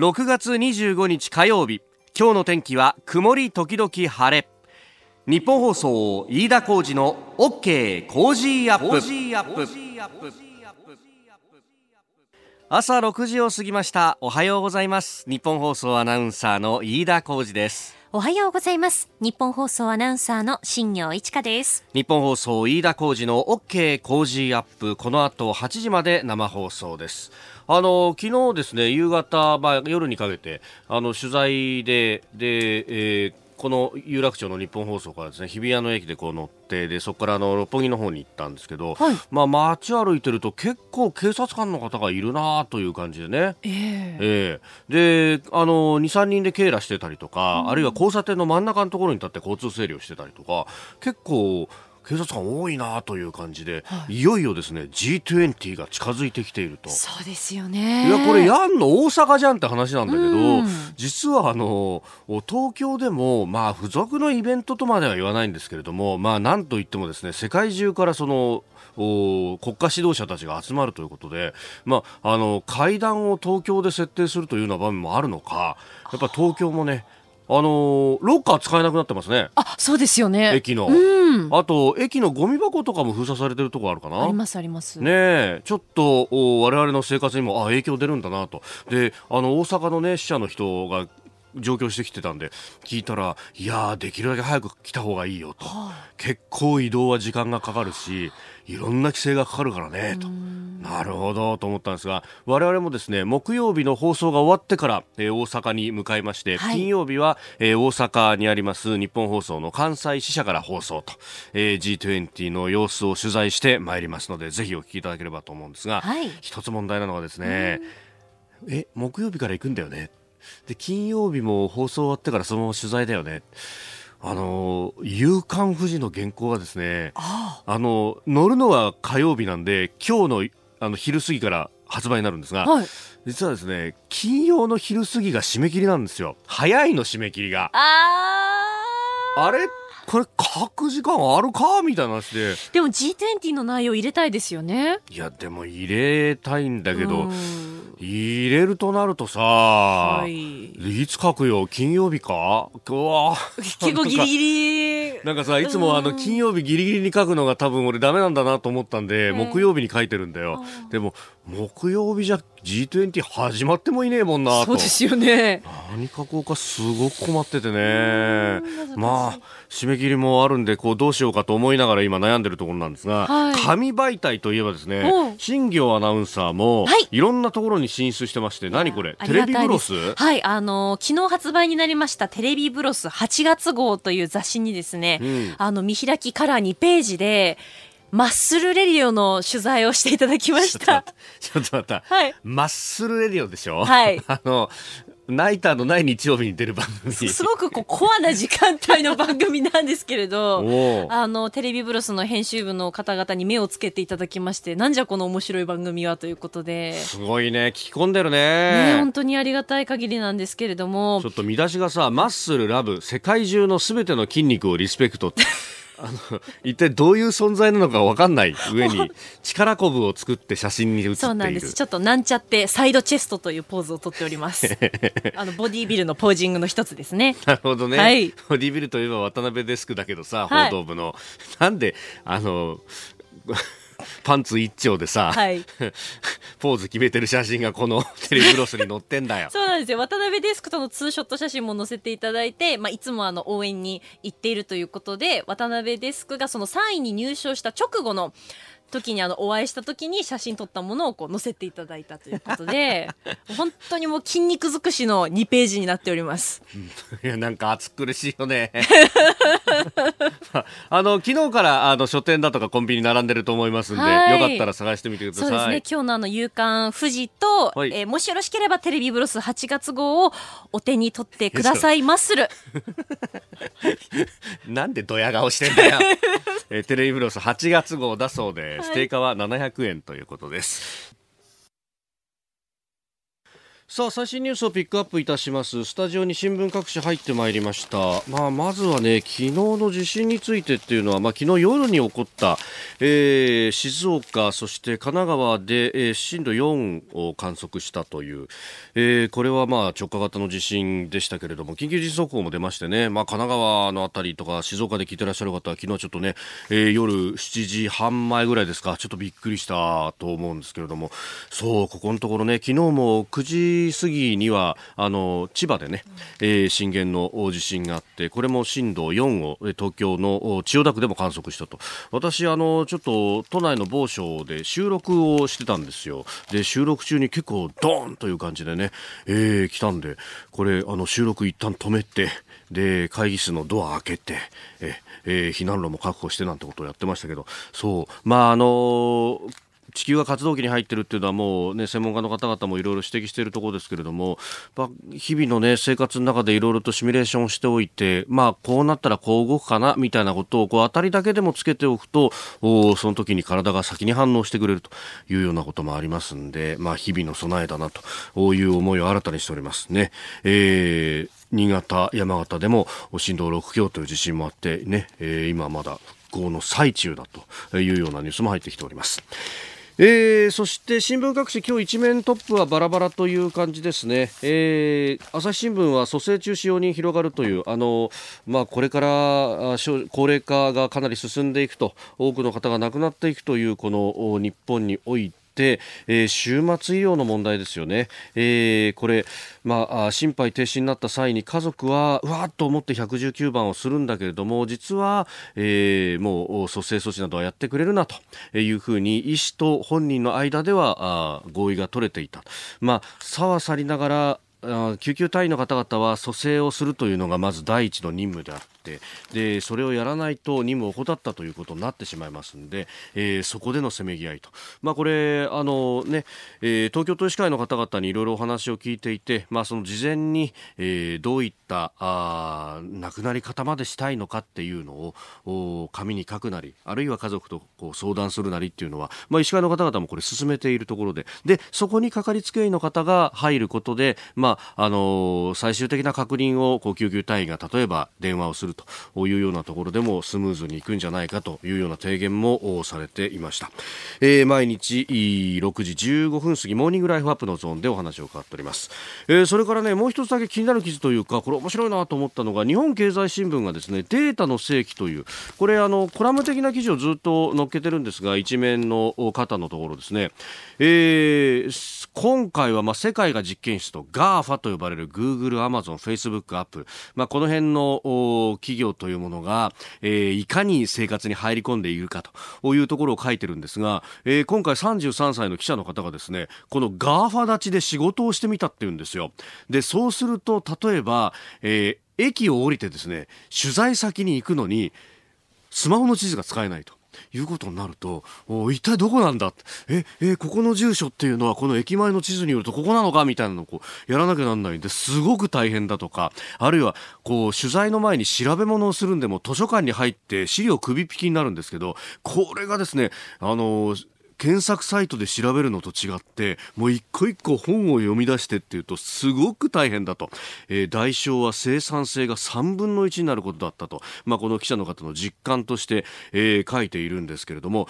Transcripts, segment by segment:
6月25日火曜日。今日の天気は曇り時々晴れ。ニッポン放送飯田浩司の OK! Cozy up!。朝6時を過ぎました。おはようございます。ニッポン放送アナウンサーの飯田浩司です。おはようございます。ニッポン放送アナウンサーの新行市佳です。ニッポン放送飯田浩司の OK! Cozy up!。この後8時まで生放送ですあの昨日ですね夕方、まあ、夜にかけてあの取材でで、えーこの有楽町の日本放送からですね日比谷の駅でこう乗ってでそこからあの六本木の方に行ったんですけど、はい。まあ街歩いてると結構警察官の方がいるなという感じでね。ええ。ええ。であの23人で警らしてたりとか、あるいは交差点の真ん中のところに立って交通整理をしてたりとか結構警察官多いなという感じで、い、よいよですね G20 が近づいてきていると。そうですよね。いやこれやんの大阪じゃんって話なんだけど、うん。実はあの東京でもまあ付属のイベントとまでは言わないんですけれどもまあなんといってもですね世界中からそのお国家指導者たちが集まるということで、まあ、あの会談を東京で設定するというような場面もあるのかやっぱ東京もねあのロッカー使えなくなってますね。あそうですよね。駅の、うん。あと駅のゴミ箱とかも封鎖されてるところあるかな？ありますあります。ねえ、ちょっとお我々の生活にもあ影響出るんだなと。で、あの大阪のね死者の人が上京してきてたんで聞いたらいやーできるだけ早く来た方がいいよと。結構移動は時間がかかるし、いろんな規制がかかるからねと。なるほどと思ったんですが我々もですね木曜日の放送が終わってから、えー大阪に向かいまして、はい。金曜日は、えー大阪にあります日本放送の関西支社から放送と、えー G20 の様子を取材してまいりますのでぜひお聞きいただければと思うんですが、はい。一つ問題なのはですねえ木曜日から行くんだよねで金曜日も放送終わってからそのまま取材だよね。あの「夕刊富士」の原稿はですねああ。の乗るのは火曜日なんで今日のあの昼過ぎから発売になるんですが、はい。実はですね金曜の昼過ぎが締め切りなんですよ。早いの締め切りが。あれこれ書く時間あるかみたいな話で。でも G20 の内容入れたいですよね。いやでも入れたいんだけど、うん。入れるとなるとさ、、はい。いつ書くよ金曜日か？うわ。結構ギリギリ。なんかさいつもあの金曜日ギリギリに書くのが多分俺ダメなんだなと思ったんで、え木曜日に書いてるんだよ。でも木曜日じゃ G20 始まってもいねえもんなと。そうですよね。何書こうかすごく困っててね。まあ締め切りもあるんでこうどうしようかと思いながら今悩んでるところなんですが、はい。紙媒体といえばですねう。ん新業アナウンサーもはい。いろんなところに進出してまして何これ？あテレビブロス？はい、あの昨日発売になりましたテレビブロス8月号という雑誌にですね、うん。あの見開きカラー2ページで、マッスルレディオの取材をしていただきました。ちょっと待った。はいマッスルレディオでしょ？はい あの、ナイターのない日曜日に出る番組。すごくこうコアな時間帯の番組なんですけれど、あの、テレビブロスの編集部の方々に目をつけていただきまして、なんじゃこの面白い番組はということで、すごいね。聞き込んでるね、ね。本当にありがたい限りなんですけれどもちょ、っと見出しがさ、マッスルラブ、世界中のすべての筋肉をリスペクトって。あの、一体どういう存在なのかわかんない上に、力こぶを作って写真に写っている。そうなんです。ちょっとなんちゃってサイドチェストというポーズをとっております。あのボディービルのポージングの一つですね。なるほどね。はいボディビルといえば渡辺デスクだけどさ、はい報道部の。なんで、あの、パンツ一丁でさ、はい。ポーズ決めてる写真がこの テレビブロスに載ってんだよ。そうなんですよ。渡辺デスクとのツーショット写真も載せていただいて、まあ、いつもあの応援に行っているということで、渡辺デスクがその3位に入賞した直後の時にあのお会いした時に写真撮ったものをこう載せていただいたということで、本当にもう筋肉尽くしの2ページになっております。いや、なんか暑苦しいよね。あの、昨日からあの書店だとかコンビニ並んでると思いますんで、はいよかったら探してみてください。そうですね。今日のあの、夕刊富士と、はいえーもしよろしければテレビブロス8月号をお手に取ってくださいまする。なんでドヤ顔してんだよ。えーテレビブロス8月号だそうです。定価は700円ということです。さあ最新ニュースをピックアップいたします。スタジオに新聞各紙入ってまいりました、まあ、まずはね昨日の地震についてっていうのは、まあ、昨日夜に起こった、えー、静岡そして神奈川で、えー、震度4を観測したという、えー、これはまあ直下型の地震でしたけれども緊急地震速報も出ましてね、まあ、神奈川のあたりとか静岡で聞いてらっしゃる方は昨日ちょっとね、え、夜7時半前ぐらいですかちょっとびっくりしたと思うんですけれども。そうここのところね昨日も9時過ぎにはあの千葉でね、えー、震源の地震があってこれも震度4を東京の千代田区でも観測したと。私あのちょっと都内の某所で収録をしてたんですよ。で収録中に結構ドーンという感じでね、えー、来たんでこれあの収録一旦止めてで会議室のドア開けてえ、えー、避難路も確保してなんてことをやってましたけど。そう。まああのー地球が活動期に入っているっていうのはもう、ね、専門家の方々もいろいろ指摘しているところですけれども、ま、日々の、ね、生活の中でいろいろとシミュレーションをしておいて、まあ、こうなったらこう動くかなみたいなことをこう当たりだけでもつけておくとおその時に体が先に反応してくれるというようなこともありますんで、まあ、日々の備えだなという思いを新たにしておりますね。えー新潟、山形でも震度6強という地震もあってね、えー、今まだ復興の最中だというようなニュースも入ってきております。えー、そして新聞各紙今日一面トップはバラバラという感じですね、えー、朝日新聞は蘇生中止用に広がるというあの、まあ、これから高齢化がかなり進んでいくと多くの方が亡くなっていくというこの日本において、えー、終末医療の問題ですよね、えー、これ、まあ、心肺停止になった際に家族はうわっと思って119番をするんだけれども実は、えー、もう蘇生措置などはやってくれるなというふうに医師と本人の間では合意が取れていた、まあ、さはさりながら救急隊員の方々は蘇生をするというのがまず第一の任務であってでそれをやらないと任務を怠ったということになってしまいますので、えー、そこでのせめぎ合いと、まあ、これあの、ねえー、東京都医師会の方々にいろいろお話を聞いていて、まあ、その事前に、えー、どういったあ亡くなり方までしたいのかっていうのを紙に書くなりあるいは家族とこう相談するなりっていうのは、まあ、医師会の方々もこれ進めているところで。でそこにかかりつけ医の方が入ることで、まああの最終的な確認をこう救急隊員が例えば電話をするというようなところでもスムーズにいくんじゃないかというような提言もされていました、えー、毎日6時15分過ぎモーニングライフアップのゾーンでお話を伺っております、えー、それからねもう一つだけ気になる記事というかこれ面白いなと思ったのが日本経済新聞がですねデータの正規というこれあのコラム的な記事をずっと載っけてるんですが一面の肩のところですね、えー、今回はまあ世界が実験室と GAFA と呼ばれる Google、Amazon、Facebook、Apple、まあ、この辺の企業というものが、えー、いかに生活に入り込んでいるかというところを書いてるんですが、えー、今回33歳の記者の方がですねこの GAFA 立ちで仕事をしてみたっていうんですよでそうすると例えば、えー、駅を降りてですね取材先に行くのにスマホの地図が使えないと。いうことになると、一体どこなんだえ、え、ここの住所っていうのはこの駅前の地図によるとここなのかみたいなのをこうやらなきゃなんないんですごく大変だとか、あるいはこう取材の前に調べ物をするんでも図書館に入って資料首引きになるんですけど、これがですね、あの検索サイトで調べるのと違ってもう一個一個本を読み出してっていうとすごく大変だと、えー、代償は生産性が3分の1になることだったと、まあ、この記者の方の実感として、えー、書いているんですけれども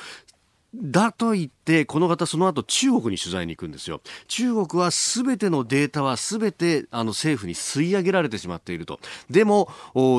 だと言って、この方その後中国に取材に行くんですよ。中国は全てのデータは全てあの政府に吸い上げられてしまっていると。でも、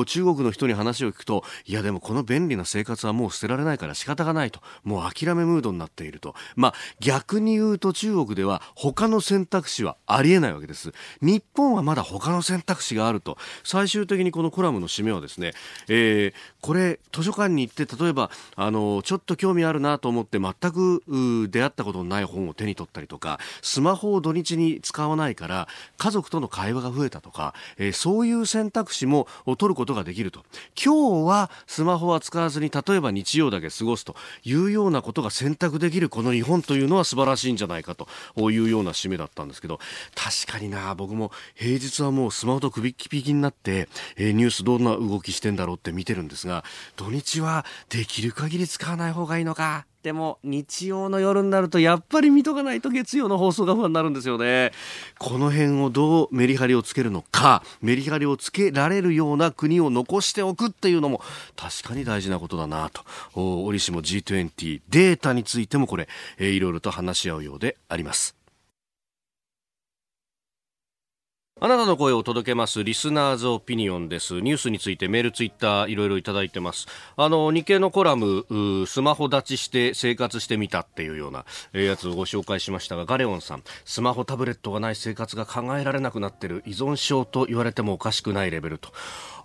中国の人に話を聞くと、いやでもこの便利な生活はもう捨てられないから仕方がないと。もう諦めムードになっていると。まあ逆に言うと中国では他の選択肢はありえないわけです。日本はまだ他の選択肢があると。最終的にこのコラムの締めはですね、えー、これ図書館に行って例えば、あの、ちょっと興味あるなと思って全く出会ったことのない本を手に取ったりとかスマホを土日に使わないから家族との会話が増えたとか、えー、そういう選択肢も取ることができると。今日はスマホは使わずに例えば日曜だけ過ごすというようなことが選択できるこの日本というのは素晴らしいんじゃないかというような締めだったんですけど確かにな僕も平日はもうスマホと首っきぴきになって、えー、ニュースどんな動きしてんだろうって見てるんですが土日はできる限り使わない方がいいのか。でも日曜の夜になるとやっぱり見とかないと月曜の放送が不安になるんですよね。この辺をどうメリハリをつけるのかメリハリをつけられるような国を残しておくっていうのも確かに大事なことだなと。折しも G20 データについてもこれ、いろいろと話し合うようであります。あなたの声を届けますリスナーズオピニオンです。ニュースについてメール、ツイッターいろいろいただいてます。あの、日経のコラム、スマホ立ちして生活してみたっていうような、やつをご紹介しましたが、ガレオンさん、スマホタブレットがない生活が考えられなくなってる依存症と言われてもおかしくないレベルと。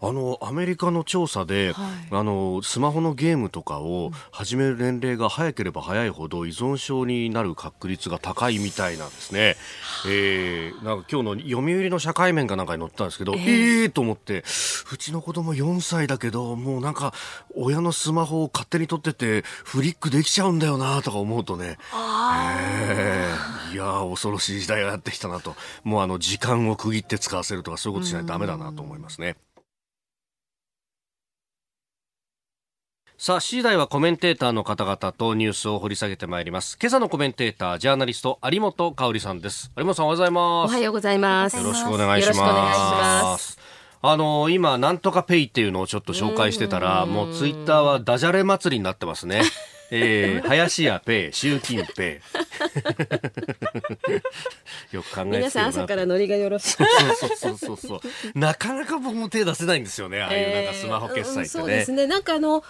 あのアメリカの調査で、はい、あのスマホのゲームとかを始める年齢が早ければ早いほど依存症になる確率が高いみたいなんですね。えー、なんか今日の読売の社会面かなんかに載ったんですけど、えー、えー、と思ってうちの子供4歳だけどもうなんか親のスマホを勝手に取っててフリックできちゃうんだよなとか思うとね、えー、いや恐ろしい時代がやってきたなと。もうあの時間を区切って使わせるとかそういうことしないとダメだなと思いますね。さあ、次第はコメンテーターの方々とニュースを掘り下げてまいります。今朝のコメンテーター、ジャーナリスト、有本香里さんです。有本さん、おはようございます。おはようございます。よろしくお願いします。あの今、なんとかペイっていうのをちょっと紹介してたら、もうツイッターはダジャレ祭りになってますね。えー、林家ペイ、習近平。よく考えて皆さん朝からノリがよろしい。そうそうそうそうなかなか僕も手出せないんですよね。ああいうなんかスマホ決済ってね。そうですね。なんかあの、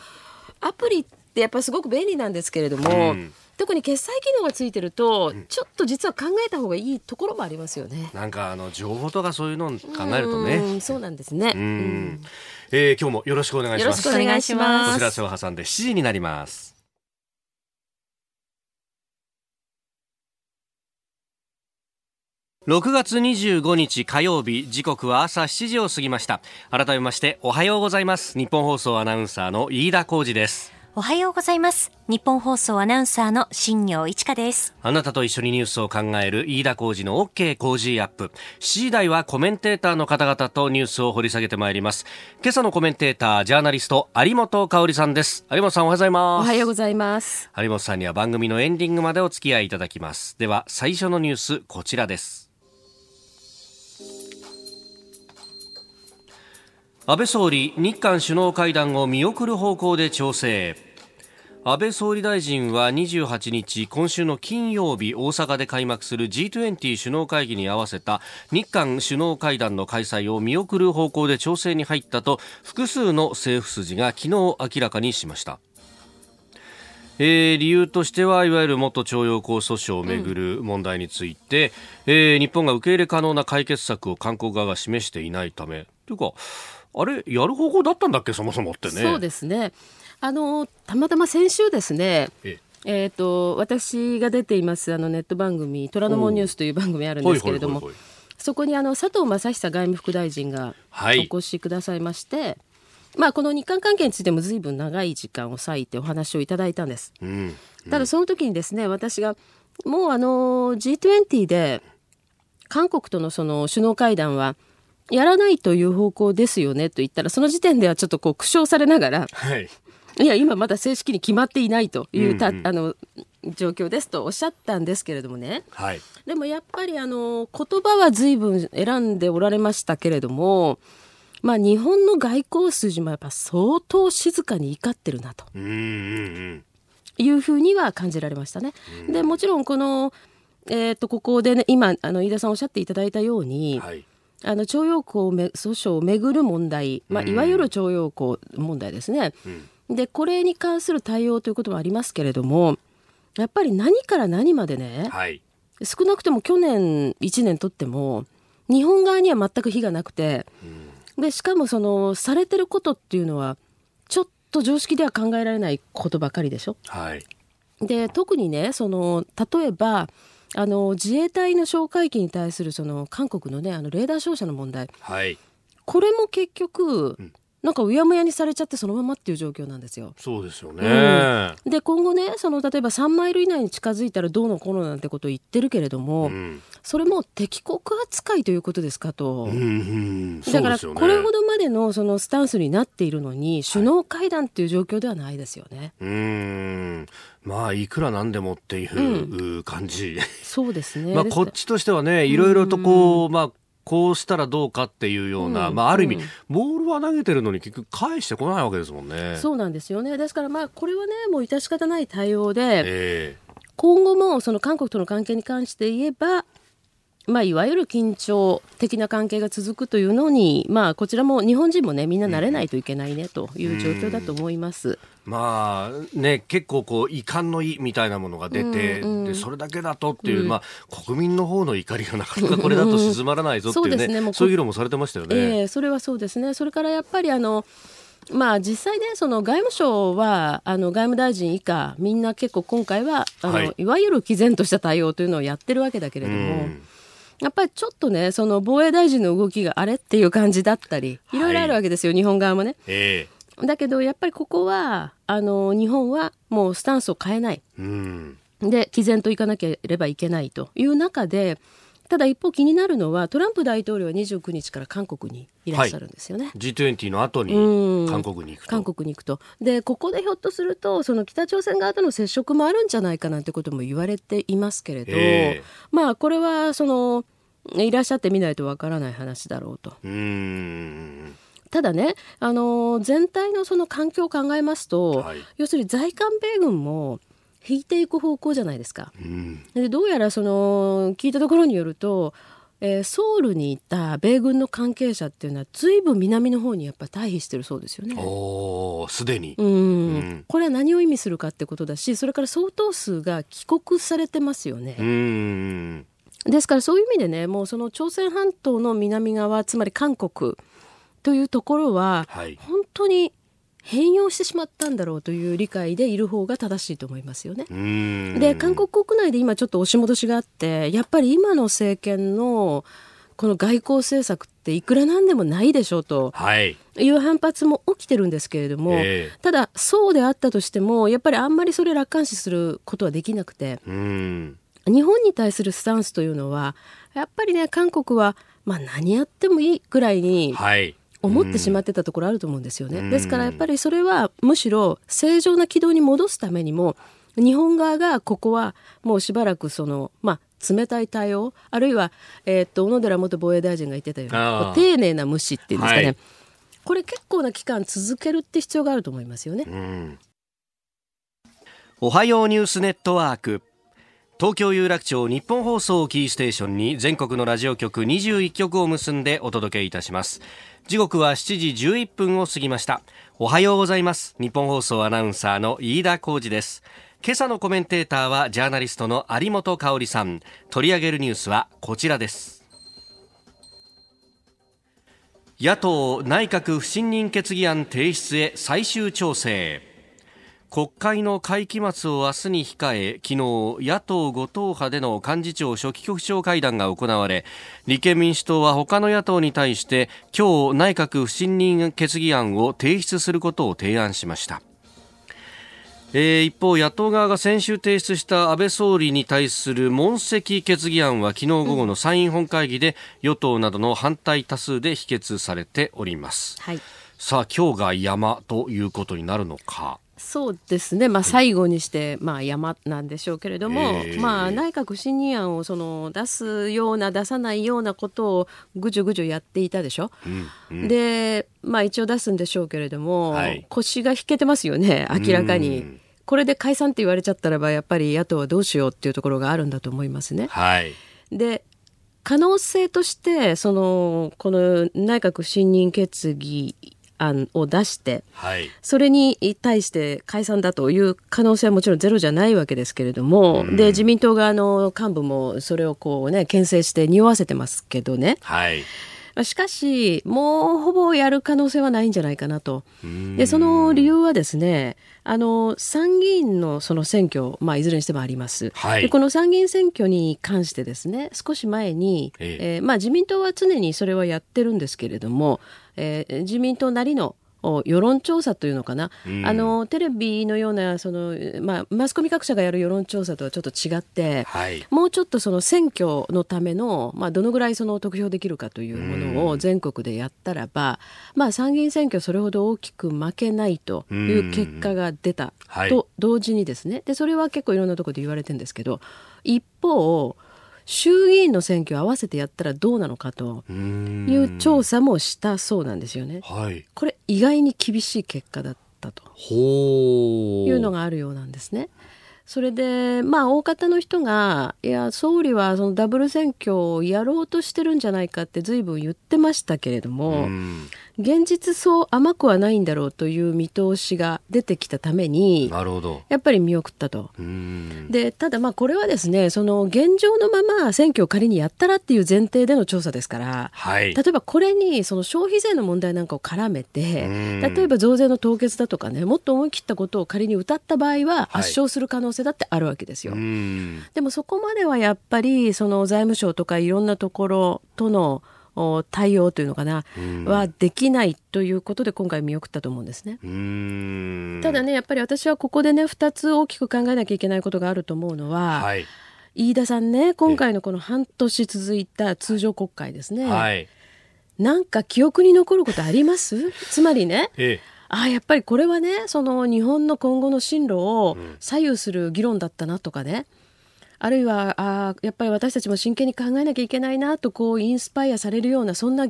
アプリってやっぱりすごく便利なんですけれども、うん、特に決済機能がついてると、ちょっと実は考えた方がいいところもありますよね。なんかあの情報とかそういうのを考えるとね。そうなんですね。うん、えー、今日もよろしくお願いします。よろしくお願いします。お知らせを挟んで7時になります。6月25日火曜日時刻は朝7時を過ぎました。改めましておはようございます。日本放送アナウンサーの飯田浩二です。おはようございます。日本放送アナウンサーの新業一華です。あなたと一緒にニュースを考える飯田浩二の OK 工事アップ。7時台はコメンテーターの方々とニュースを掘り下げてまいります。今朝のコメンテータージャーナリスト有本香里さんです。有本さんおはようございます。おはようございます。有本さんには番組のエンディングまでお付き合いいただきます。では最初のニュースこちらです安倍総理日韓首脳会談を見送る方向で調整。安倍総理大臣は28日今週の金曜日大阪で開幕する G20 首脳会議に合わせた日韓首脳会談の開催を見送る方向で調整に入ったと複数の政府筋が昨日明らかにしました。えー、理由としてはいわゆる元徴用工訴訟をめぐる問題について、うん、えー、日本が受け入れ可能な解決策を韓国側が示していないため。というかあれやる方向だったんだっけそもそもってね。そうですね。あのたまたま先週ですねえーと、私が出ていますあのネット番組「虎ノ門ニュース」という番組あるんですけれどもそこにあの佐藤正久外務副大臣がお越しくださいまして、はい、まあ、この日韓関係についてもずいぶん長い時間を割いてお話をいただいたんです。うんうん、ただその時にですね私がもうあの G20 で韓国とのその首脳会談はやらないという方向ですよねと言ったらその時点ではちょっとこう苦笑されながら、はい、いや今まだ正式に決まっていないというた、うんうん、あの状況ですとおっしゃったんですけれどもね、はい、でもやっぱりあの言葉は随分選んでおられましたけれども、まあ、日本の外交筋もやっぱ相当静かに怒ってるなと。いうふうには感じられましたね。でもちろんこの、えー、とここで、ね、今あの飯田さんおっしゃっていただいたように、はいあの徴用工訴訟をめぐる問題、まあ、いわゆる徴用工問題ですね、うん、でこれに関する対応ということもありますけれどもやっぱり何から何までね、はい、少なくとも去年1年とっても日本側には全く非がなくて、うん、でしかもそのされてることっていうのはちょっと常識では考えられないことばかりでしょ。はい、で特にねその例えばあの自衛隊の哨戒機に対するその韓国のねあのレーダー照射の問題、はい、これも結局、なんかうやむやにされちゃってそのままっていう状況なんですよ。そうですよね、うん、で今後ねその例えば3マイル以内に近づいたらどうのこうのなんてことを言ってるけれども、うん、それも敵国扱いということですかと、うんうんだからこれほどまでのそのスタンスになっているのに首脳会談っていう状況ではないですよね。はい、うん。まあいくらなんでもっていう感じ、そうですね。まあこっちとしてはねいろいろとこう、まあこうしたらどうかっていうような、うん、まあ、ある意味、うん、ボールは投げてるのに結局返してこないわけですもんね。そうなんですよね。ですからまあこれはねもう致し方ない対応で、えー、今後もその韓国との関係に関して言えばまあ、いわゆる緊張的な関係が続くというのに、まあ、こちらも日本人もねみんな慣れないといけないねという状況だと思います。まあね、結構こう遺憾の意みたいなものが出て、うんうん、でそれだけだとっていう、うん、まあ、国民の方の怒りがなかなかこれだと静まらないぞっていうねそうね。そういう議論もされてましたよね、えー、それはそうですね。それからやっぱりあのまあ、実際ね、その外務省はあの外務大臣以下、みんな結構今回はあの、はい、いわゆる毅然とした対応というのをやってるわけだけれども。やっぱりちょっとね、その防衛大臣の動きがあれっていう感じだったり、いろいろあるわけですよ、はい、日本側もね。えー、だけど、やっぱりここは、あの、日本はもうスタンスを変えない。うん、で、毅然といかなければいけないという中で、ただ一方気になるのはトランプ大統領は29日から韓国にいらっしゃるんですよね。はい、G20 の後に韓国に行くと。韓国に行くと。で、ここでひょっとすると、その北朝鮮側との接触もあるんじゃないかなんてことも言われていますけれど、えー、まあこれはその、いらっしゃってみないとわからない話だろうと。うただね、あの全体のその環境を考えますと、はい、要するに在韓米軍も引いていく方向じゃないですか。でどうやらその聞いたところによると、えー、ソウルにいた米軍の関係者っていうのはずいぶん南の方にやっぱ退避してるそうですよね。おすでにうん、これは何を意味するかってことだしそれから相当数が帰国されてますよね。うんですからそういう意味でねもうその朝鮮半島の南側つまり韓国というところは、はい、本当に変容してしまったんだろうという理解でいる方が正しいと思いますよね。で韓国国内で今ちょっと押し戻しがあってやっぱり今の政権のこの外交政策っていくらなんでもないでしょうという反発も起きてるんですけれども、えー、ただそうであったとしてもやっぱりあんまりそれ楽観視することはできなくて。日本に対するスタンスというのはやっぱりね韓国は、まあ、何やってもいいぐらいに、思ってしまってたところあると思うんですよね。ですからやっぱりそれはむしろ正常な軌道に戻すためにも日本側がここはもうしばらくその、まあ、冷たい対応あるいは、えー、っと小野寺元防衛大臣が言ってたように丁寧な無視っていうんですかね、はい、これ結構な期間続けるって必要があると思いますよね。おはようニュースネットワーク。東京有楽町日本放送キーステーションに全国のラジオ局21局を結んでお届けいたします時刻は7時11分を過ぎました。おはようございます。日本放送アナウンサーの飯田浩二です。今朝のコメンテーターはジャーナリストの有本香里さん。取り上げるニュースはこちらです。野党内閣不信任決議案提出へ最終調整。国会の会期末を明日に控え昨日野党5党派での幹事長初期局長会談が行われ立憲民主党は他の野党に対して今日内閣不信任決議案を提出することを提案しましたえー、一方、野党側が先週提出した安倍総理に対する問責決議案は昨日午後の参院本会議で与党などの反対多数で否決されております。はい、さあ、今日が山ということになるのか。そうですね、まあ、最後にして、まあ、山なんでしょうけれども、えー、まあ、内閣不信任案をその出すような出さないようなことをぐじゅぐじゅやっていたでしょ、うんうん、で、まあ、一応出すんでしょうけれども、はい、腰が引けてますよね明らかに。これで解散って言われちゃったらばやっぱり野党はどうしようっていうところがあるんだと思いますね。はい、で可能性としてそのこの内閣不信任決議案を出して、はい、それに対して解散だという可能性はもちろんゼロじゃないわけですけれども、うん、で自民党側の幹部もそれをこうね牽制して匂わせてますけどね。はいしかし、もうほぼやる可能性はないんじゃないかなと。で、その理由はですね、あの、参議院のその選挙、まあ、いずれにしてもあります。はい、で、この参議院選挙に関してですね、少し前に、えええー、まあ、自民党は常にそれはやってるんですけれども、えー、自民党なりの世論調査というのかな、うん、あのテレビのようなその、まあ、マスコミ各社がやる世論調査とはちょっと違って、はい、もうちょっとその選挙のための、まあ、どのぐらいその得票できるかというものを全国でやったらば、うん、まあ、参議院選挙それほど大きく負けないという結果が出たと同時にですね。でそれは結構いろんなところで言われてるんですけど一方衆議院の選挙を合わせてやったらどうなのかという調査もしたそうなんですよね。はい、これ意外に厳しい結果だったというのがあるようなんですね。それで、まあ、大方の人が、いや、総理はそのダブル選挙をやろうとしてるんじゃないかって随分言ってましたけれども、現実そう甘くはないんだろうという見通しが出てきたためになるほど。やっぱり見送ったと。でただまあこれはですねその現状のまま選挙を仮にやったらっていう前提での調査ですから、はい、例えばこれにその消費税の問題なんかを絡めて例えば増税の凍結だとかねもっと思い切ったことを仮に歌った場合は圧勝する可能性だってあるわけですよ。はい、でもそこまではやっぱりその財務省とかいろんなところとの対応というのかな、はできないということで今回見送ったと思うんですね。ただねやっぱり私はここでね2つ大きく考えなきゃいけないことがあると思うのは、はい、飯田さんね今回のこの半年続いた通常国会ですね、はい、なんか記憶に残ることあります？つまりね、ええ。あやっぱりこれはねその日本の今後の進路を左右する議論だったなとかね、あるいはあやっぱり私たちも真剣に考えなきゃいけないなとこうインスパイアされるようなそんな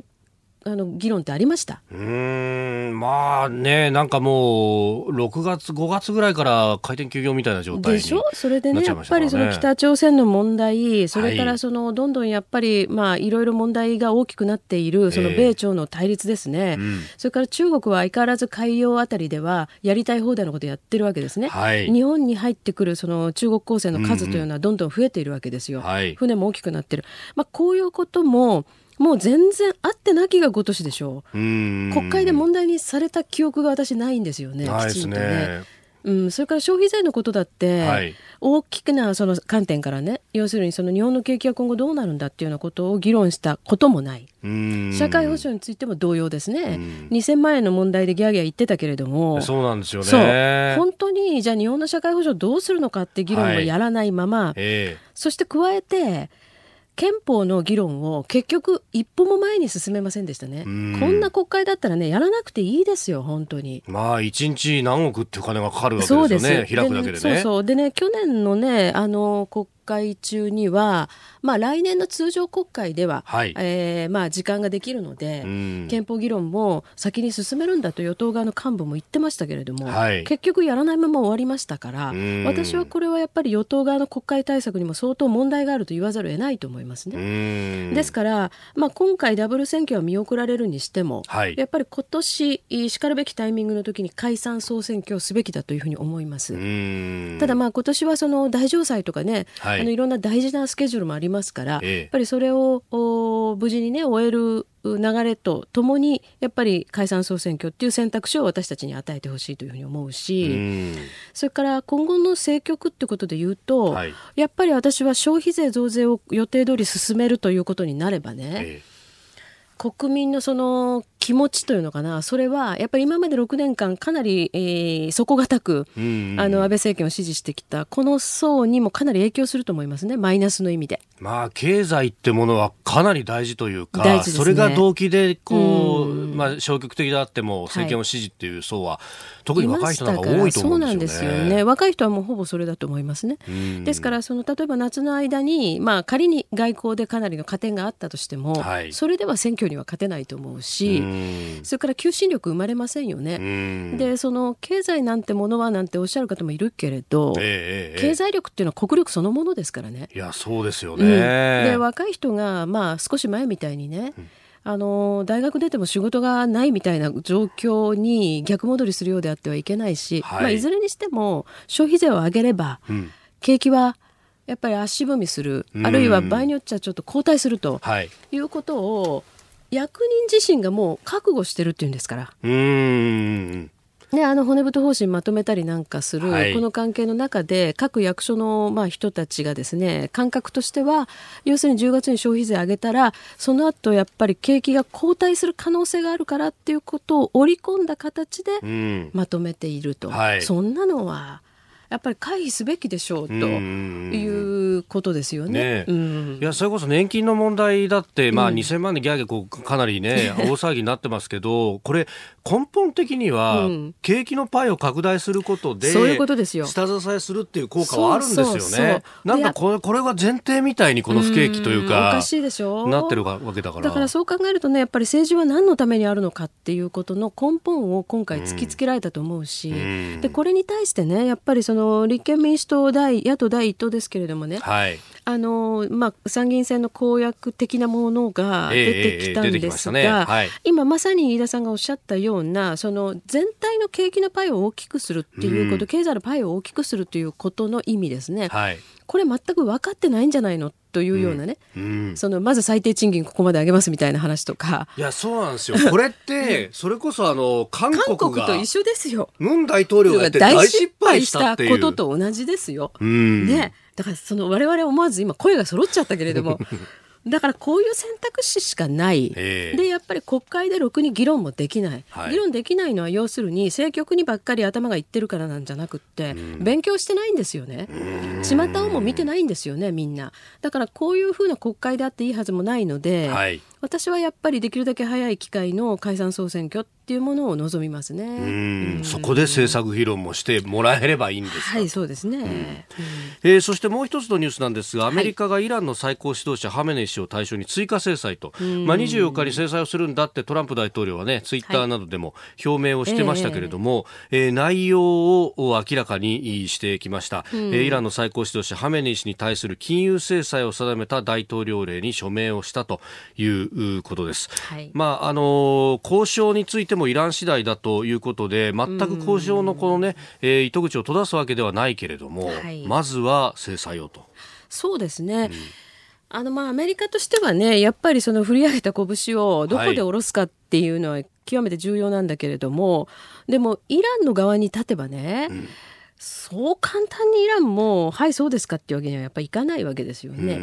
あの議論ってありました？うんまあね、なんかもう、6月、5月ぐらいから開店休業みたいな状態でしょ、それでね、やっぱりその北朝鮮の問題、それからそのどんどんやっぱり、まあ、いろいろ問題が大きくなっている、その米朝の対立ですね、えーうん、それから中国は相変わらず海洋あたりでは、やりたい放題のことやってるわけですね、はい、日本に入ってくるその中国公船の数というのはどんどん増えているわけですよ、うんうん、船も大きくなってる。まあ、こういうことももう全然あってなきが今年でしょ。う国会で問題にされた記憶が私ないんですよねきちんとね。うん、それから消費税のことだって、はい、大きくなその観点からね要するにその日本の景気は今後どうなるんだっていうようなことを議論したこともない。社会保障についても同様ですね。2000万円の問題でギャーギャー言ってたけれども。そうなんですよね。本当にじゃあ日本の社会保障どうするのかって議論もやらないまま、はいえ。ー、そして加えて憲法の議論を結局一歩も前に進めませんでしたね。こんな国会だったらね、やらなくていいですよ、本当に。まあ、一日何億っていう金がかかるわけですよね、開くだけでね。そうそう。でね、去年のね、あの、国会中には、まあ、来年の通常国会では、はい、えー、まあ、時間ができるので、憲法議論も先に進めるんだと与党側の幹部も言ってましたけれども、はい、結局やらないまま終わりましたから、私はこれはやっぱり与党側の国会対策にも相当問題があると言わざるを得ないと思いますね。ですから、まあ、今回ダブル選挙は見送られるにしても、はい、やっぱり今年しかるべきタイミングの時に解散総選挙をすべきだというふうに思います。ただまあ今年はその大城祭とかね、はい、あのいろんな大事なスケジュールもありますから、ええ、やっぱりそれを無事にね終える流れとともにやっぱり解散総選挙っていう選択肢を私たちに与えてほしいというふうに思うしそれから今後の政局ってことで言うと、はい、やっぱり私は消費税増税を予定通り進めるということになればね、え国民のその気持ちというのかな、それはやっぱり今まで6年間、かなり、えー、底堅く、あの安倍政権を支持してきた、この層にもかなり影響すると思いますね、マイナスの意味で。まあ、経済ってものはかなり大事というか、ね、それが動機でこう、まあ、消極的であっても、政権を支持っていう層は、はい、特に若い人なんか多いと思うんですよね。そうなんですよね。若い人はもうほぼそれだと思いますね。ですから、その例えば夏の間に、まあ、仮に外交でかなりの加点があったとしても、はい、それでは選挙には勝てないと思うし、それから求心力生まれませんよね。でその経済なんてものはなんておっしゃる方もいるけれど、えー、経済力っていうのは国力そのものですからね。いやそうですよね、うん、で若い人が、まあ、少し前みたいにね、うん。あの大学出ても仕事がないみたいな状況に逆戻りするようであってはいけないし、はい。まあ、いずれにしても消費税を上げれば、うん、景気はやっぱり足踏みする、あるいは場合によっちゃちょっと後退するということを、役人自身がもう覚悟してるっていうんですから。うん。ね、あの骨太方針まとめたりなんかする、はい、この関係の中で各役所のまあ人たちがですね感覚としては要するに10月に消費税上げたらその後やっぱり景気が後退する可能性があるからっていうことを織り込んだ形でまとめていると、うんはい、そんなのはやっぱり回避すべきでしょうということですよね。ねうん、いやそれこそ年金の問題だって、まあ、2000万でギャーギャーこうかなりね、大騒ぎになってますけど、これ、根本的には、景気のパイを拡大することで、そういうことですよ。下支えするっていう効果はあるんですよね。そうそうなんかこれこれが前提みたいにこの不景気というか、おかしいでしょ？なってるわけだから。だからそう考えるとね、やっぱり政治は何のためにあるのかっていうことの根本を今回突きつけられたと思うし、でこれに対してね、やっぱりその立憲民主党第野党第一党ですけれどもね、はい、あのまあ、参議院選の公約的なものが出てきたんですが、えーえーね。はい、今まさに飯田さんがおっしゃったようなその全体の景気のパイを大きくするっていうこと、うん、経済のパイを大きくするということの意味ですね。はい。これ全く分かってないんじゃないのというようなね、うん。うん、そのまず最低賃金ここまで上げますみたいな話とか。いやそうなんですよ。これってそれこそあの韓国と一緒ですよ。ムン大統領が大失敗したことと同じですよ、うん、ね。だからその我々思わず今声が揃っちゃったけれども だからこういう選択肢しかない、でやっぱり国会でろくに議論もできない、はい、議論できないのは要するに政局にばっかり頭がいってるからなんじゃなくって、勉強してないんですよね、巷をも見てないんですよね、みんな。だからこういうふうな国会であっていいはずもないので、はい、私はやっぱりできるだけ早い機会の解散総選挙っていうものを望みますね。そこで政策議論もしてもらえればいいんですはいそうですね、うん、えー、そしてもう一つのニュースなんですがアメリカがイランの最高指導者ハメネイ師を対象に追加制裁と、まあ、24日に制裁をするんだってトランプ大統領はねツイッターなどでも表明をしてましたけれども、はい、えー、内容を明らかにしてきました、えー、イランの最高指導者ハメネイ師に対する金融制裁を定めた大統領令に署名をしたということです。はい、まああの交渉についてもイラン次第だということで全く交渉のこのね、えー、糸口を閉ざすわけではないけれども、はい、まずは制裁をと。そうですね、うん。あのまあアメリカとしてはねやっぱりその振り上げた拳をどこで下ろすかっていうのは極めて重要なんだけれども、はい、でもイランの側に立てばね、うん、そう簡単にイランもはいそうですかっていうわけにはやっぱりいかないわけですよね。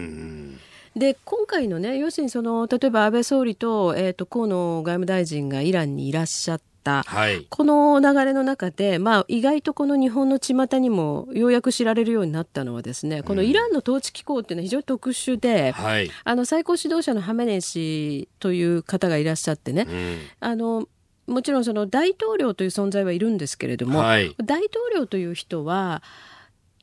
うんで今回のね要するにその例えば安倍総理と,、えーと、河野外務大臣がイランにいらっしゃった、はい、この流れの中で、まあ、意外とこの日本の巷にもようやく知られるようになったのはですねこのイランの統治機構っていうのは非常に特殊で、はい、あの最高指導者のハメネイ師という方がいらっしゃってね、うん、あのもちろんその大統領という存在はいるんですけれども、はい、大統領という人は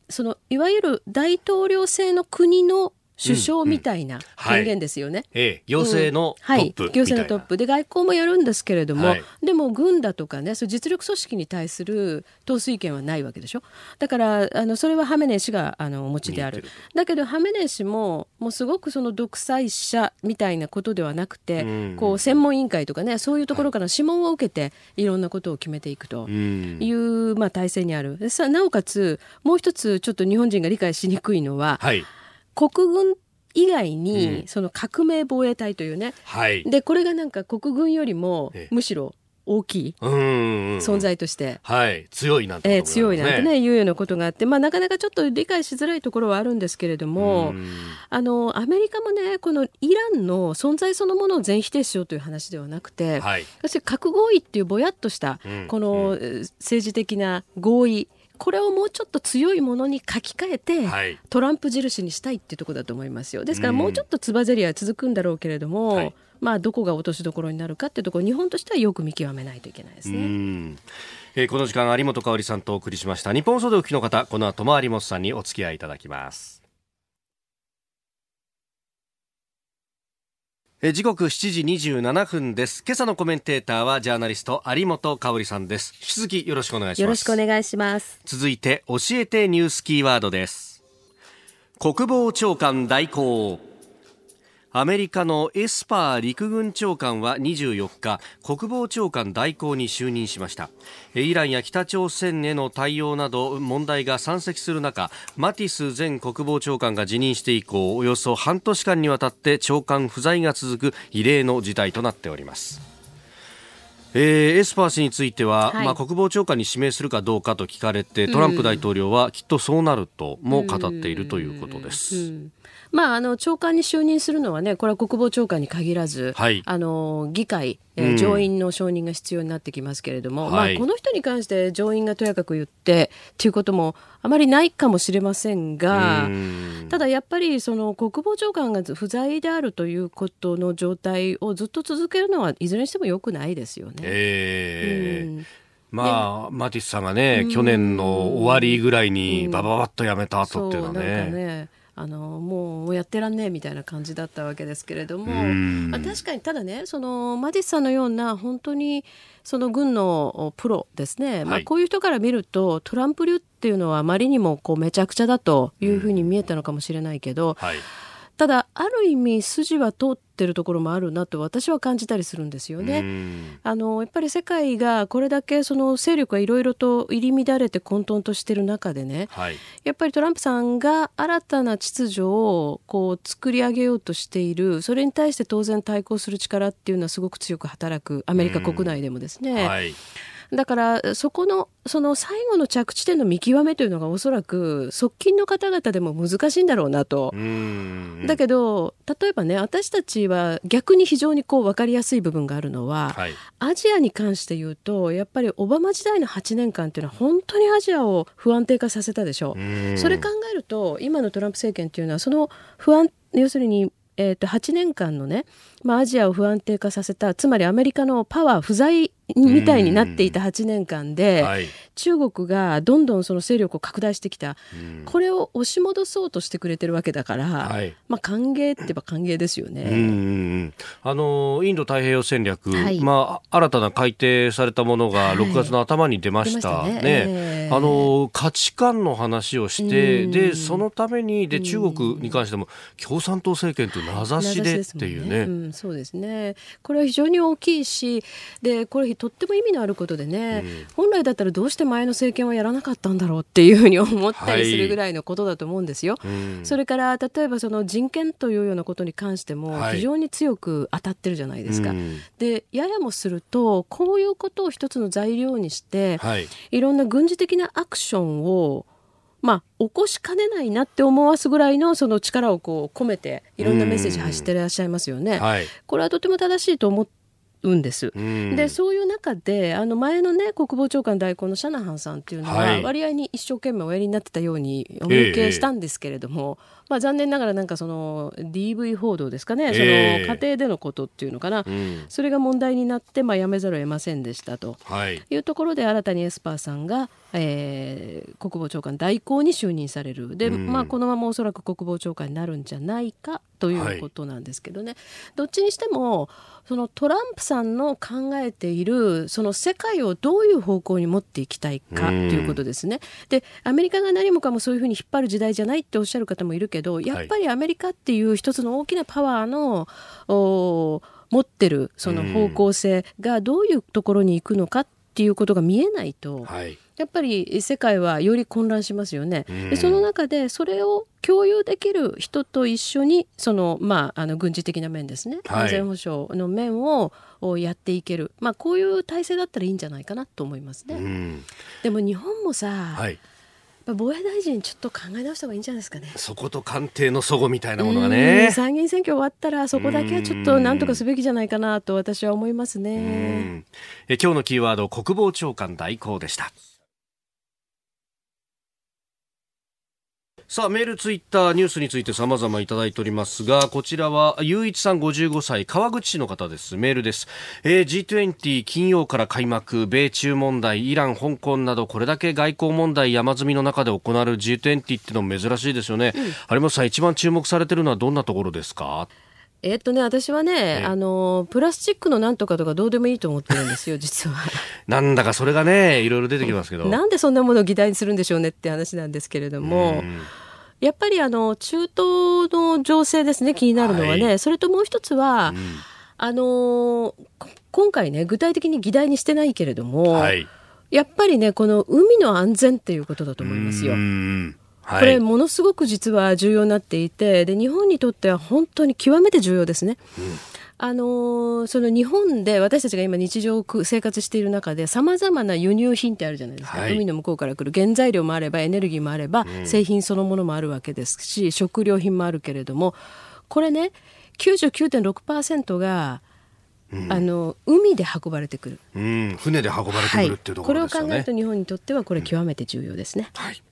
そのいわゆる大統領制の国の首相みたいな権限ですよね。行政のトップ、はい、行政のトップ。で外交もやるんですけれども、はい、でも軍だとかねそう実力組織に対する統帥権はないわけでしょ。だからあのそれはハメネイ師があのお持ちである。だけどハメネイ師ももうすごくその独裁者みたいなことではなくて、うん、こう専門委員会とかねそういうところから諮問を受けていろんなことを決めていくという、まあ、体制にある。さなおかつもう一つちょっと日本人が理解しにくいのは、はい国軍以外に、その革命防衛隊というね、はい、でこれがなんか国軍よりもむしろ大きい存在として、はい、強いなんて、ね、えー、強いなんてねいうようなことがあって、まあ、なかなかちょっと理解しづらいところはあるんですけれどもあのアメリカもねこのイランの存在そのものを全否定しようという話ではなくて、はい、核合意っていうぼやっとした、この政治的な合意これをもうちょっと強いものに書き換えて、はい、トランプ印にしたいっていうところだと思いますよ。ですからもうちょっとつばぜりは続くんだろうけれども、はい、まあどこが落としどころになるかっていうところ日本としてはよく見極めないといけないですね。えー、この時間有本香里さんとお送りしました。日本総動機の方この後も有本さんにお付き合いいただきますえ時刻7時27分です。今朝のコメンテーターはジャーナリスト有本香里さんです。引き続きよろしくお願いします。よろしくお願いします。続いて教えてニュースキーワードです。国防長官代行アメリカのエスパー陸軍長官は24日国防長官代行に就任しました。イランや北朝鮮への対応など問題が山積する中マティス前国防長官が辞任して以降およそ半年間にわたって長官不在が続く異例の事態となっております。えー、エスパー氏については、はい、まあ、国防長官に指名するかどうかと聞かれてトランプ大統領はきっとそうなるとも語っているということです。うんうんまあ、あの長官に就任するのはね、これは国防長官に限らず、はい、あの議会、えー、上院の承認が必要になってきますけれども、うん、まあ、この人に関して上院がとやかく言ってということもあまりないかもしれませんが、ただやっぱりその国防長官が不在であるということの状態をずっと続けるのはいずれにしてもよくないですよね。えー、うん。まあ、マティスさんがね、去年の終わりぐらいにばばばっとやめた後っていうのはね。あのもうやってらんねえみたいな感じだったわけですけれども、まあ、確かにただねそのマディスさんのような本当にその軍のプロですね、はい、まあ、こういう人から見るとトランプ流っていうのはあまりにもこうめちゃくちゃだというふうに見えたのかもしれないけど、はい。ただある意味筋は通ってるところもあるなと私は感じたりするんですよね。あのやっぱり世界がこれだけその勢力がいろいろと入り乱れて混沌としてる中でね、はい、やっぱりトランプさんが新たな秩序をこう作り上げようとしているそれに対して当然対抗する力っていうのはすごく強く働くアメリカ国内でもですね。はいだからそこのその最後の着地点の見極めというのがおそらく側近の方々でも難しいんだろうなと。だけど例えばね私たちは逆に非常にこう分かりやすい部分があるのは、はい、アジアに関して言うとやっぱりオバマ時代の8年間っていうのは本当にアジアを不安定化させたでしょう。それ考えると今のトランプ政権っていうのはその不安要するにえー、と8年間のね、まあ、アジアを不安定化させたつまりアメリカのパワー不在みたいになっていた8年間で、はい、中国がどんどんその勢力を拡大してきた、これを押し戻そうとしてくれてるわけだから、はい、まあ、歓迎って言えば歓迎ですよね。あのインド太平洋戦略、はい、まあ、新たな改定されたものが6月の頭に出ました。ね、ね。えー、あの価値観の話をして、でそのためにで中国に関しても共産党政権という名指しでっていうね。ね。うん、そうですね。これは非常に大きいしでこれとっても意味のあることでね、うん、本来だったらどうして前の政権はやらなかったんだろうっていうふうに思ったりするぐらいのことだと思うんですよ。はい、それから例えばその人権というようなことに関しても非常に強く当たってるじゃないですか。はい、でややもするとこういうことを一つの材料にして、はい、いろんな軍事的なアクションをまあ、起こしかねないなって思わすぐらいのその力をこう込めていろんなメッセージ発してらっしゃいますよね。はい、これはとても正しいと思うんです。でそういう中であの前のね国防長官代行のシャナハンさんっていうのは割合に一生懸命おやりになってたようにお見受けしたんですけれども、えー、まあ、残念ながらなんかその DV 報道ですかね、その家庭でのことっていうのかな、うん、それが問題になって、まあ、やめざるを得ませんでしたと、はい、いうところで新たにエスパーさんが、えー、国防長官代行に就任される。で、うん、まあ、このままおそらく国防長官になるんじゃないかということなんですけどね、はい、どっちにしてもそのトランプさんの考えているその世界をどういう方向に持っていきたいかということですね。でアメリカが何もかもそういうふうに引っ張る時代じゃないっておっしゃる方もいるけどやっぱりアメリカっていう一つの大きなパワーの、持ってるその方向性がどういうところに行くのかっていうことが見えないと、はい、やっぱり世界はより混乱しますよね。でその中でそれを共有できる人と一緒にその、まあ、あの軍事的な面ですね、安全保障の面をやっていける、まあ、こういう体制だったらいいんじゃないかなと思いますね。でも日本もさ、はい防衛大臣ちょっと考え直した方がいいんじゃないですかね。そこと官邸の齟齬みたいなものがね。参議院選挙終わったらそこだけはちょっと何とかすべきじゃないかなと私は思いますね。え今日のキーワード国防長官代行でしたさあ、メール、ツイッター、ニュースについて様々いただいておりますが、こちらは、ゆういちさん55歳、川口市の方です。メールです。えー、G20 金曜から開幕、米中問題、イラン、香港など、これだけ外交問題山積みの中で行われる G20 っていうのも珍しいですよね。うん、有本さん、一番注目されてるのはどんなところですか？えっとね、私はね、あの、プラスチックのなんとかとかどうでもいいと思ってるんですよ、実は。なんだかそれがね、いろいろ出てきますけど。なんでそんなものを議題にするんでしょうねって話なんですけれども、やっぱりあの中東の情勢ですね気になるのはね、はい、それともう一つは、うん、あの今回ね具体的に議題にしてないけれども、はい、やっぱりねこの海の安全っていうことだと思いますよ。はい、これものすごく実は重要になっていてで日本にとっては本当に極めて重要ですね。うんあのー、その日本で私たちが今日常生活している中でさまざまな輸入品ってあるじゃないですか、はい、海の向こうから来る原材料もあればエネルギーもあれば、うん、製品そのものもあるわけですし食料品もあるけれどもこれね99.6%がうん、あの海で運ばれてくる、うん、船で運ばれてくるっていうところですよね、はい、これを考えると日本にとってはこれ極めて重要ですね、うん、はい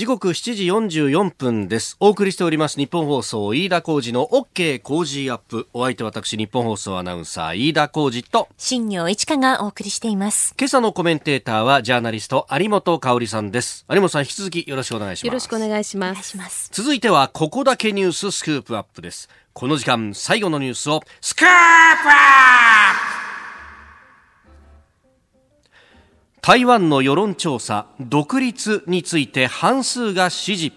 時刻7時44分です。お送りしております日本放送飯田浩二の OK 工事アップ。お相手私日本放送アナウンサー飯田浩二と新業一華がお送りしています。今朝のコメンテーターはジャーナリスト有本香里さんです。有本さん引き続きよろしくお願いします。よろしくお願いします。ます続いてはここだけニューススクープアップです。この時間最後のニュースをスクープアップ台湾の世論調査独立について半数が支持。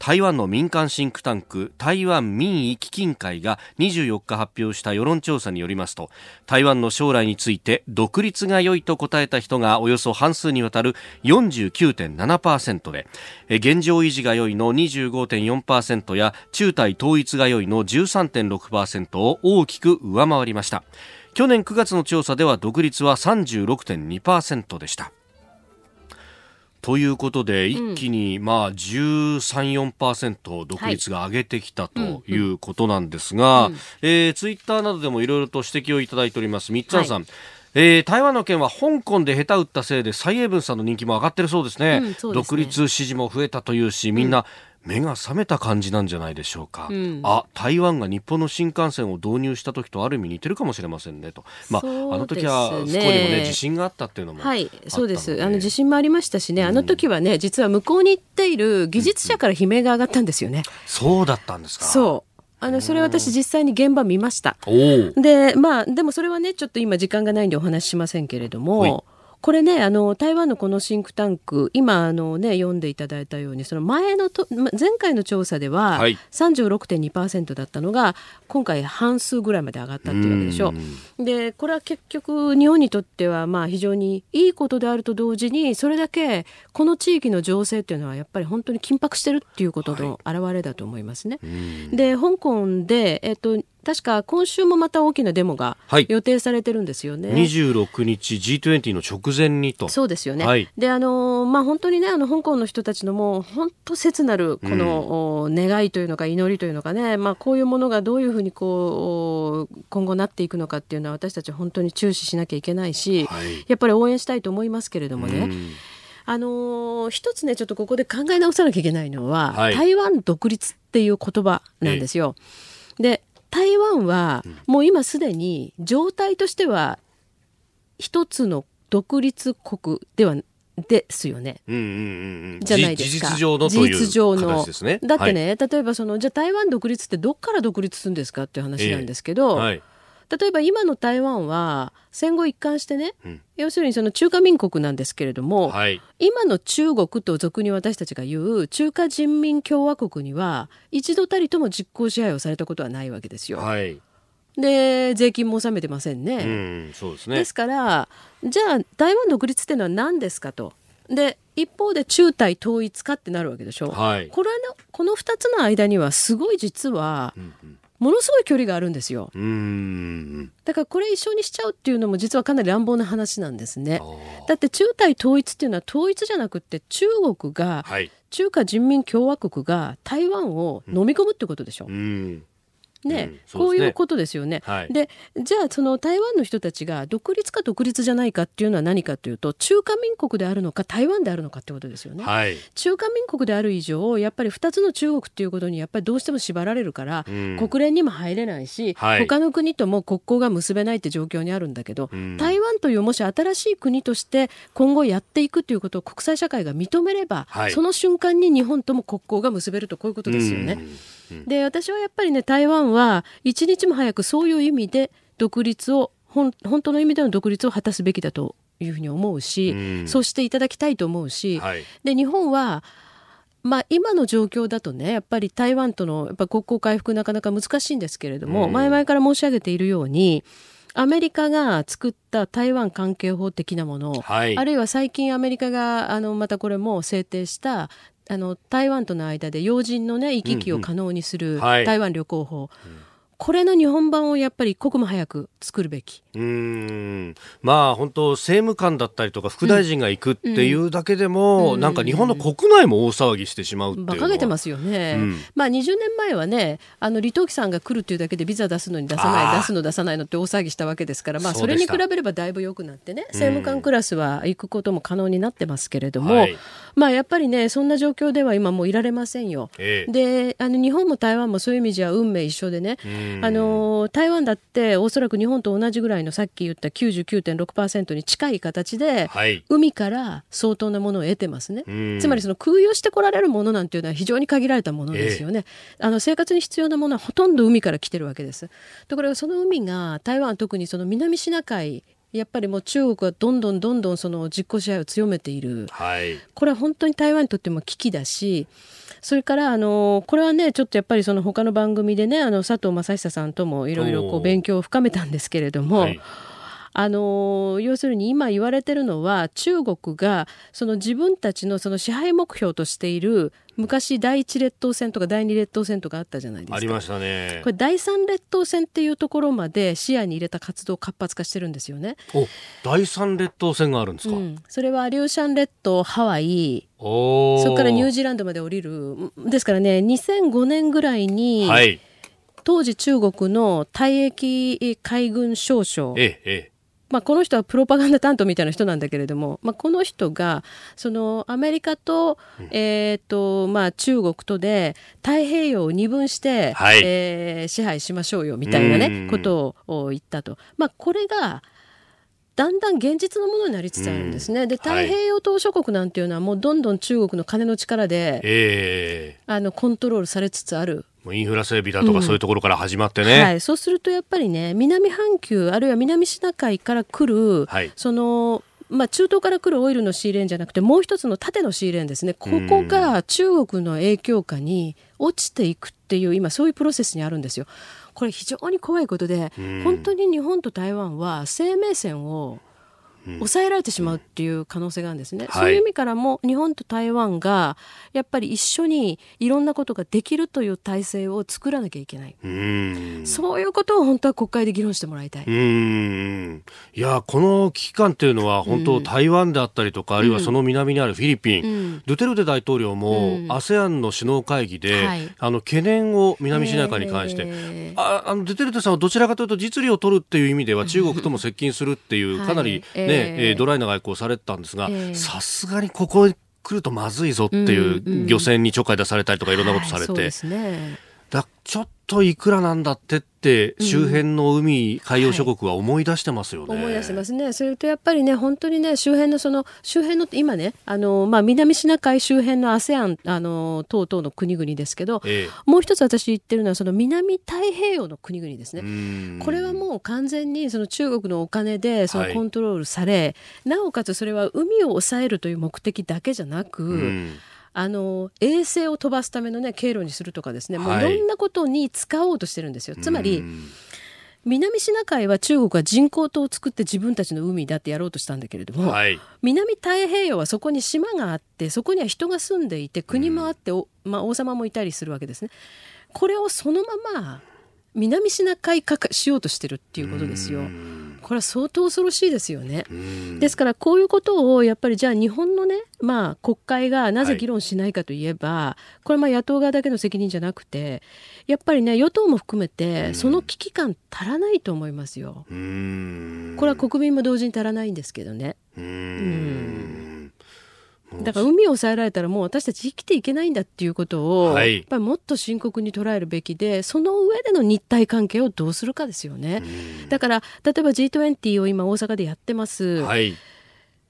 台湾の民間シンクタンク台湾民意基金会が24日発表した世論調査によりますと台湾の将来について独立が良いと答えた人がおよそ半数にわたる49.7%で現状維持が良いの25.4%や中台統一が良いの13.6%を大きく上回りました。去年9月の調査では独立は36.2%でした。ということで、一気に、まあ、13、4%独立が上げてきたとい。うことなんですが、えツイッターなどでもいろいろと指摘をいただいております。三つさん、はい。えー、台湾の件は香港で下手打ったせいで蔡英文さんの人気も上がってるそうですね。うんすね、独立支持も増えたというしみんな目が覚めた感じなんじゃないでしょうか、うん、あ台湾が日本の新幹線を導入した時とある意味似てるかもしれませんねと、まあ、あの時はそこにもね地震があったっていうのもはいそうです。あの地震もありましたしねあの時はね実は向こうに行っている技術者から悲鳴が上がったんですよね、うん、そうだったんですか。そう。あのそれ私実際に現場見ました。でまあでもそれはねちょっと今時間がないんでお話ししませんけれどもこれねあの台湾のこのシンクタンク今あの、ね、読んでいただいたようにその前のと前回の調査では36.2%だったのが、今回半数ぐらいまで上がったっていうわけでしょう。でこれは結局日本にとってはまあ非常にいいことであると同時にそれだけこの地域の情勢っていうのはやっぱり本当に緊迫してるっていうことの表れだと思いますね。はい、で香港で、えっと確か今週もまた大きなデモが予定されてるんですよね。はい、26日 G20 の直前にと。そうですよね。はい、であのまあ本当にねあの香港の人たちのもう本当切なるこの、うん、願いというのか祈りというのかねまあこういうものがどういうふうにこう今後なっていくのかっていうのは私たち本当に注視しなきゃいけないし、はい、やっぱり応援したいと思いますけれどもね。うんあのー、一つねちょっとここで考え直さなきゃいけないのは、はい、台湾独立っていう言葉なんですよ。で台湾はもう今すでに状態としては一つの独立国ではですよね。うんうんうん、じゃないですか。事実上のという形ですね。だってね、はい、例えばそのじゃあ台湾独立ってどっから独立するんですかっていう話なんですけど、えーはい例えば今の台湾は戦後一貫してね、うん、要するにその中華民国なんですけれども、はい、今の中国と俗に私たちが言う中華人民共和国には一度たりとも実効支配をされたことはないわけですよ。はい、で税金も納めてませんね。うん、そうですねですからじゃあ台湾独立っていうのは何ですかと。で一方で中台統一かってなるわけでしょ。はい、これのこの2つの間にはすごい実は、ものすごい距離があるんですよ。だからこれ一緒にしちゃうっていうのも実はかなり乱暴な話なんですね。だって中台統一っていうのは統一じゃなくて中国が、はい、中華人民共和国が台湾を飲み込むってことでしょ。うんね、うん、こういうことですよね。はい、でじゃあその台湾の人たちが独立か独立じゃないかっていうのは何かというと中華民国であるのか台湾であるのかってことですよね。はい、中華民国である以上やっぱり2つの中国っていうことにやっぱりどうしても縛られるから、うん、国連にも入れないし、はい、他の国とも国交が結べないって状況にあるんだけど、うん、台湾というもし新しい国として今後やっていくということを国際社会が認めれば、はい、その瞬間に日本とも国交が結べるとこういうことですよね。で私はやっぱりね台湾は一日も早くそういう意味で独立を本当の意味での独立を果たすべきだというふうに思うし、うん、そうしていただきたいと思うし、はい、で日本はまあ、今の状況だとねやっぱり台湾とのやっぱ国交回復なかなか難しいんですけれども、うん、前々から申し上げているようにアメリカが作った台湾関係法的なもの、はい、あるいは最近アメリカがあのまたこれも制定したあの台湾との間で要人のね行き来を可能にする台湾旅行法、うん。うんはいこれの日本版をやっぱり一刻も早く作るべき。うん。まあ本当政務官だったりとか副大臣が行くっていうだけでも、うん、なんか日本の国内も大騒ぎしてしまうっていう馬鹿げてますよね。うん、まあ20年前はねあの李登輝さんが来るっていうだけでビザ出すのに出さない出すの出さないのって大騒ぎしたわけですからまあそれに比べればだいぶ良くなってね政務官クラスは行くことも可能になってますけれども、はい、まあやっぱりねそんな状況では今もういられませんよ。ええ、であの日本も台湾もそういう意味じゃ運命一緒でね。あの台湾だっておそらく日本と同じぐらいのさっき言った99.6%に近い形で、はい、海から相当なものを得てますね。つまりその空輸してこられるものなんていうのは非常に限られたものですよね、えー、あの生活に必要なものはほとんど海から来てるわけです。ところがその海が台湾特にその南シナ海やっぱりもう中国はどんどんどんどんその実効支配を強めている、はい、これは本当に台湾にとっても危機だしそれからあのこれはねちょっとやっぱりその他の番組でねあの佐藤正久さんともいろいろ勉強を深めたんですけれども。はいあの要するに今言われてるのは中国がその自分たちのその支配目標としている昔第一列島線とか第二列島線とかあったじゃないですか。ありましたね。これ第三列島線っていうところまで視野に入れた活動を活発化してるんですよね。お第三列島線があるんですか、うん、それはリューシャン列島ハワイ。そこからニュージーランドまで降りる。ですからね2005年ぐらいに、はい、当時中国の退役海軍少将、ええまあ、この人はプロパガンダ担当みたいな人なんだけれども、まあ、この人がそのアメリカと,、えーとまあ、中国とで太平洋を二分して、はい、えー、支配しましょうよみたいな、ね、ことを言ったと。まあ、これがだんだん現実のものになりつつあるんですね。で太平洋島諸国なんていうのはもうどんどん中国の金の力で、えー、あのコントロールされつつあるインフラ整備だとかそういうところから始まってね、うん、はい、そうするとやっぱりね南半球あるいは南シナ海から来る、はい、そのまあ、中東から来るオイルのシーレーンじゃなくてもう一つの縦のシーレーンですね。ここが中国の影響下に落ちていくっていう今そういうプロセスにあるんですよ。これ非常に怖いことで本当に日本と台湾は生命線を抑えられてしまうっていう可能性があるんですね、うん、そういう意味からも日本と台湾がやっぱり一緒にいろんなことができるという体制を作らなきゃいけない、うそういうことを本当は国会で議論してもらいたい。いやこの危機感っていうのは本当、台湾であったりとか、あるいはその南にあるフィリピン、ドゥテルテ大統領も ASEAN の首脳会議で、はい、あの懸念を南シナ海に関して、えー、ああのドゥテルテさんはどちらかというと実利を取るっていう意味では中国とも接近するっていうかなりね、はいえー、ドライな外交をされてたんですがさすがにここ来るとまずいぞっていう漁船にちょっかい出されたりとかいろんなことされて、はいね、だちょっといくらなんだってって周辺の海、海洋諸国は思い出してますよね、はい、思い出してますね。それとやっぱりね本当にね周辺のその周辺の今ねあの、まあ、南シナ海周辺の ASEAN あの等々の国々ですけど、ええ、もう一つ私言ってるのはその南太平洋の国々ですね。これはもう完全にその中国のお金でそのコントロールされ、はい、なおかつそれは海を抑えるという目的だけじゃなく、あの衛星を飛ばすための、ね、経路にするとかですね、もういろんなことに使おうとしてるんですよ。つまり南シナ海は中国は人工島を作って自分たちの海だってやろうとしたんだけれども、はい、南太平洋はそこに島があってそこには人が住んでいて国もあって、まあ、王様もいたりするわけですね。これをそのまま南シナ海化しようとしてるっていうことですよ。これは相当恐ろしいですよね。ですからこういうことをやっぱりじゃあ日本のね、まあ、国会がなぜ議論しないかといえば、はい、これは野党側だけの責任じゃなくてやっぱりね与党も含めてその危機感足らないと思いますよ。これは国民も同時に足らないんですけどね。うんだから海を抑えられたらもう私たち生きていけないんだっていうことを、はい、やっぱりもっと深刻に捉えるべきでその上での日体関係をどうするかですよね。だから例えば G20 を今大阪でやってます。はい。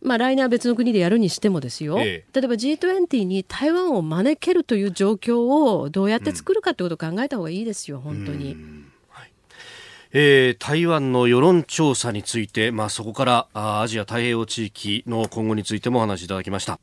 まあ、来年は別の国でやるにしてもですよ、ええ、例えば G20 に台湾を招けるという状況をどうやって作るかということを考えた方がいいですよ、本当に。えー、台湾の世論調査について、まあ、そこからあアジア太平洋地域の今後についてもお話しいただきました。